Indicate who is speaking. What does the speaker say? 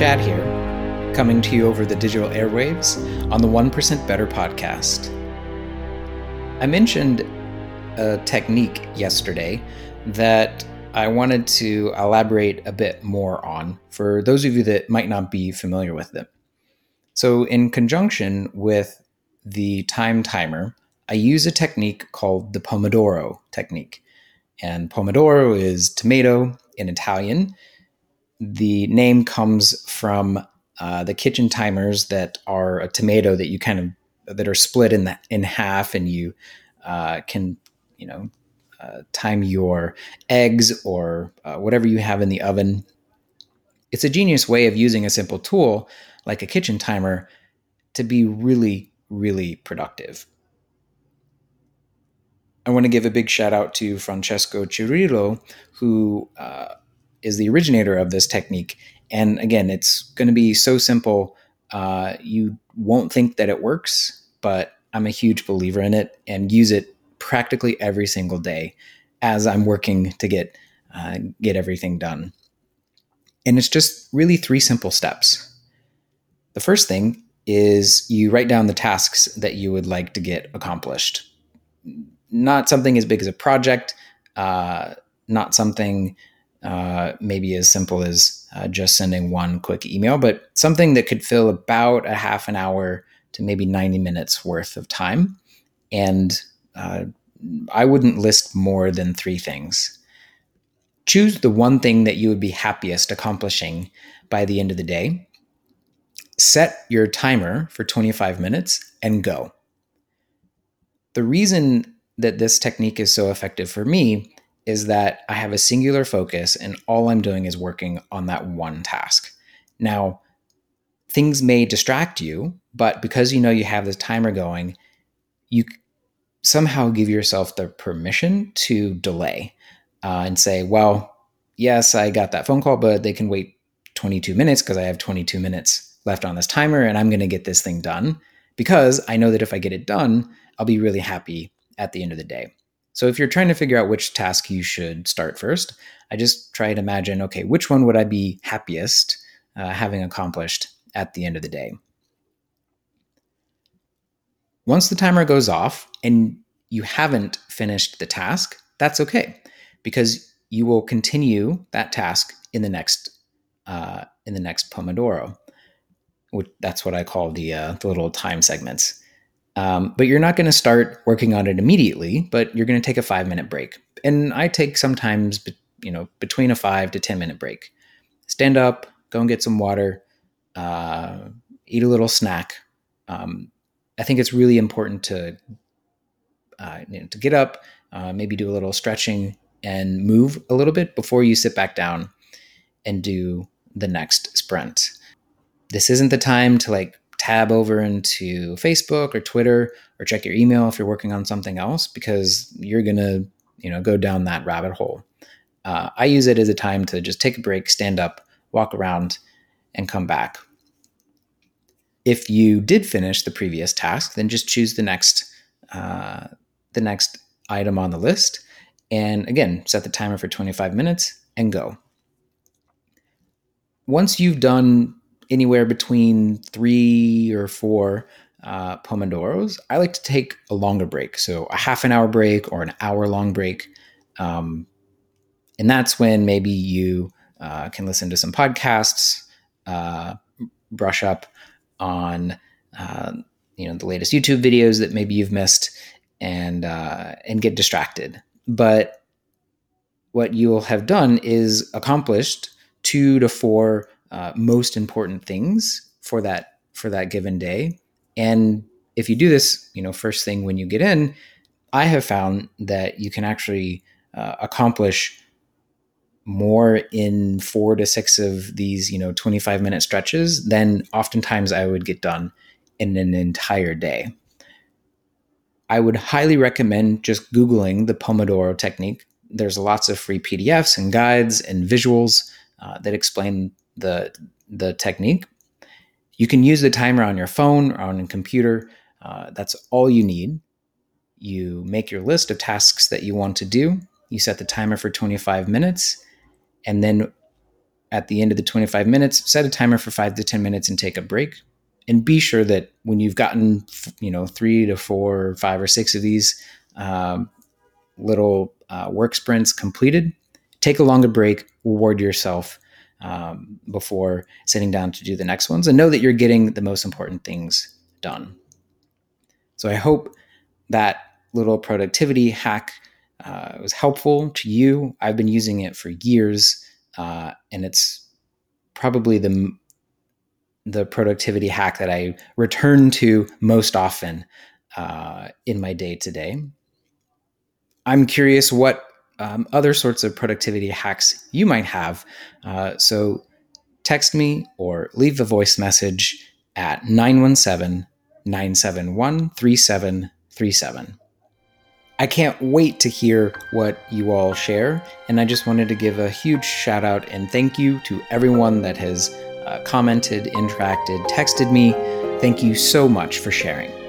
Speaker 1: Chad here, coming to you over the digital airwaves on the 1% Better podcast. I mentioned a technique yesterday that I wanted to elaborate a bit more on for those of you that might not be familiar with it. So, in conjunction with the time timer, I use a technique called the Pomodoro technique. And Pomodoro is tomato in Italian. The name comes from uh, the kitchen timers that are a tomato that you kind of that are split in the, in half, and you uh, can you know uh, time your eggs or uh, whatever you have in the oven. It's a genius way of using a simple tool like a kitchen timer to be really, really productive. I want to give a big shout out to Francesco Cirillo, who uh, is the originator of this technique. And again, it's going to be so simple. Uh, you won't think that it works, but I'm a huge believer in it and use it practically every single day as I'm working to get uh, get everything done. And it's just really three simple steps. The first thing is you write down the tasks that you would like to get accomplished not something as big as a project, uh, not something uh, maybe as simple as uh, just sending one quick email, but something that could fill about a half an hour to maybe 90 minutes worth of time. And uh, I wouldn't list more than three things. Choose the one thing that you would be happiest accomplishing by the end of the day. Set your timer for 25 minutes and go. The reason that this technique is so effective for me is that I have a singular focus and all I'm doing is working on that one task. Now, things may distract you, but because you know you have this timer going, you somehow give yourself the permission to delay uh, and say, well, yes, I got that phone call, but they can wait 22 minutes because I have 22 minutes left on this timer and I'm going to get this thing done because I know that if I get it done, I'll be really happy at the end of the day. So if you're trying to figure out which task you should start first, I just try to imagine, okay, which one would I be happiest uh, having accomplished at the end of the day? Once the timer goes off and you haven't finished the task, that's okay because you will continue that task in the next uh, in the next Pomodoro. Which, that's what I call the uh, the little time segments. Um, but you're not going to start working on it immediately, but you're going to take a five minute break. And I take sometimes, you know, between a five to 10 minute break. Stand up, go and get some water, uh, eat a little snack. Um, I think it's really important to, uh, you know, to get up, uh, maybe do a little stretching and move a little bit before you sit back down and do the next sprint. This isn't the time to like tab over into Facebook or Twitter or check your email if you're working on something else because you're going to, you know, go down that rabbit hole. Uh, I use it as a time to just take a break, stand up, walk around, and come back. If you did finish the previous task, then just choose the next uh, the next item on the list, and again, set the timer for 25 minutes and go. Once you've done anywhere between three or four uh, pomodoros. I like to take a longer break, so a half an hour break or an hour long break. Um, and that's when maybe you uh, can listen to some podcasts, uh, brush up on uh, you know the latest YouTube videos that maybe you've missed, and uh, and get distracted. But what you'll have done is accomplished two to four uh, most important things for that for that given day. And if you do this, you know, first thing when you get in, I have found that you can actually uh, accomplish more in four to six of these, you know, 25 minute stretches than oftentimes I would get done in an entire day. I would highly recommend just Googling the Pomodoro technique. There's lots of free PDFs and guides and visuals uh, that explain the the technique. You can use the timer on your phone or on a computer. Uh, that's all you need. You make your list of tasks that you want to do. You set the timer for 25 minutes, and then at the end of the 25 minutes, set a timer for five to 10 minutes and take a break. And be sure that when you've gotten, you know, three to four, five or six of these um, little uh, work sprints completed, take a longer break, reward yourself um, before sitting down to do the next ones, and know that you're getting the most important things done. So I hope that little productivity hack uh, was helpful to you. I've been using it for years, uh, and it's probably the the productivity hack that I return to most often uh, in my day to day. I'm curious what um, other sorts of productivity hacks you might have. Uh, so text me or leave a voice message at 917 971 3737. I can't wait to hear what you all share, and I just wanted to give a huge shout out and thank you to everyone that has uh, commented, interacted, texted me. Thank you so much for sharing.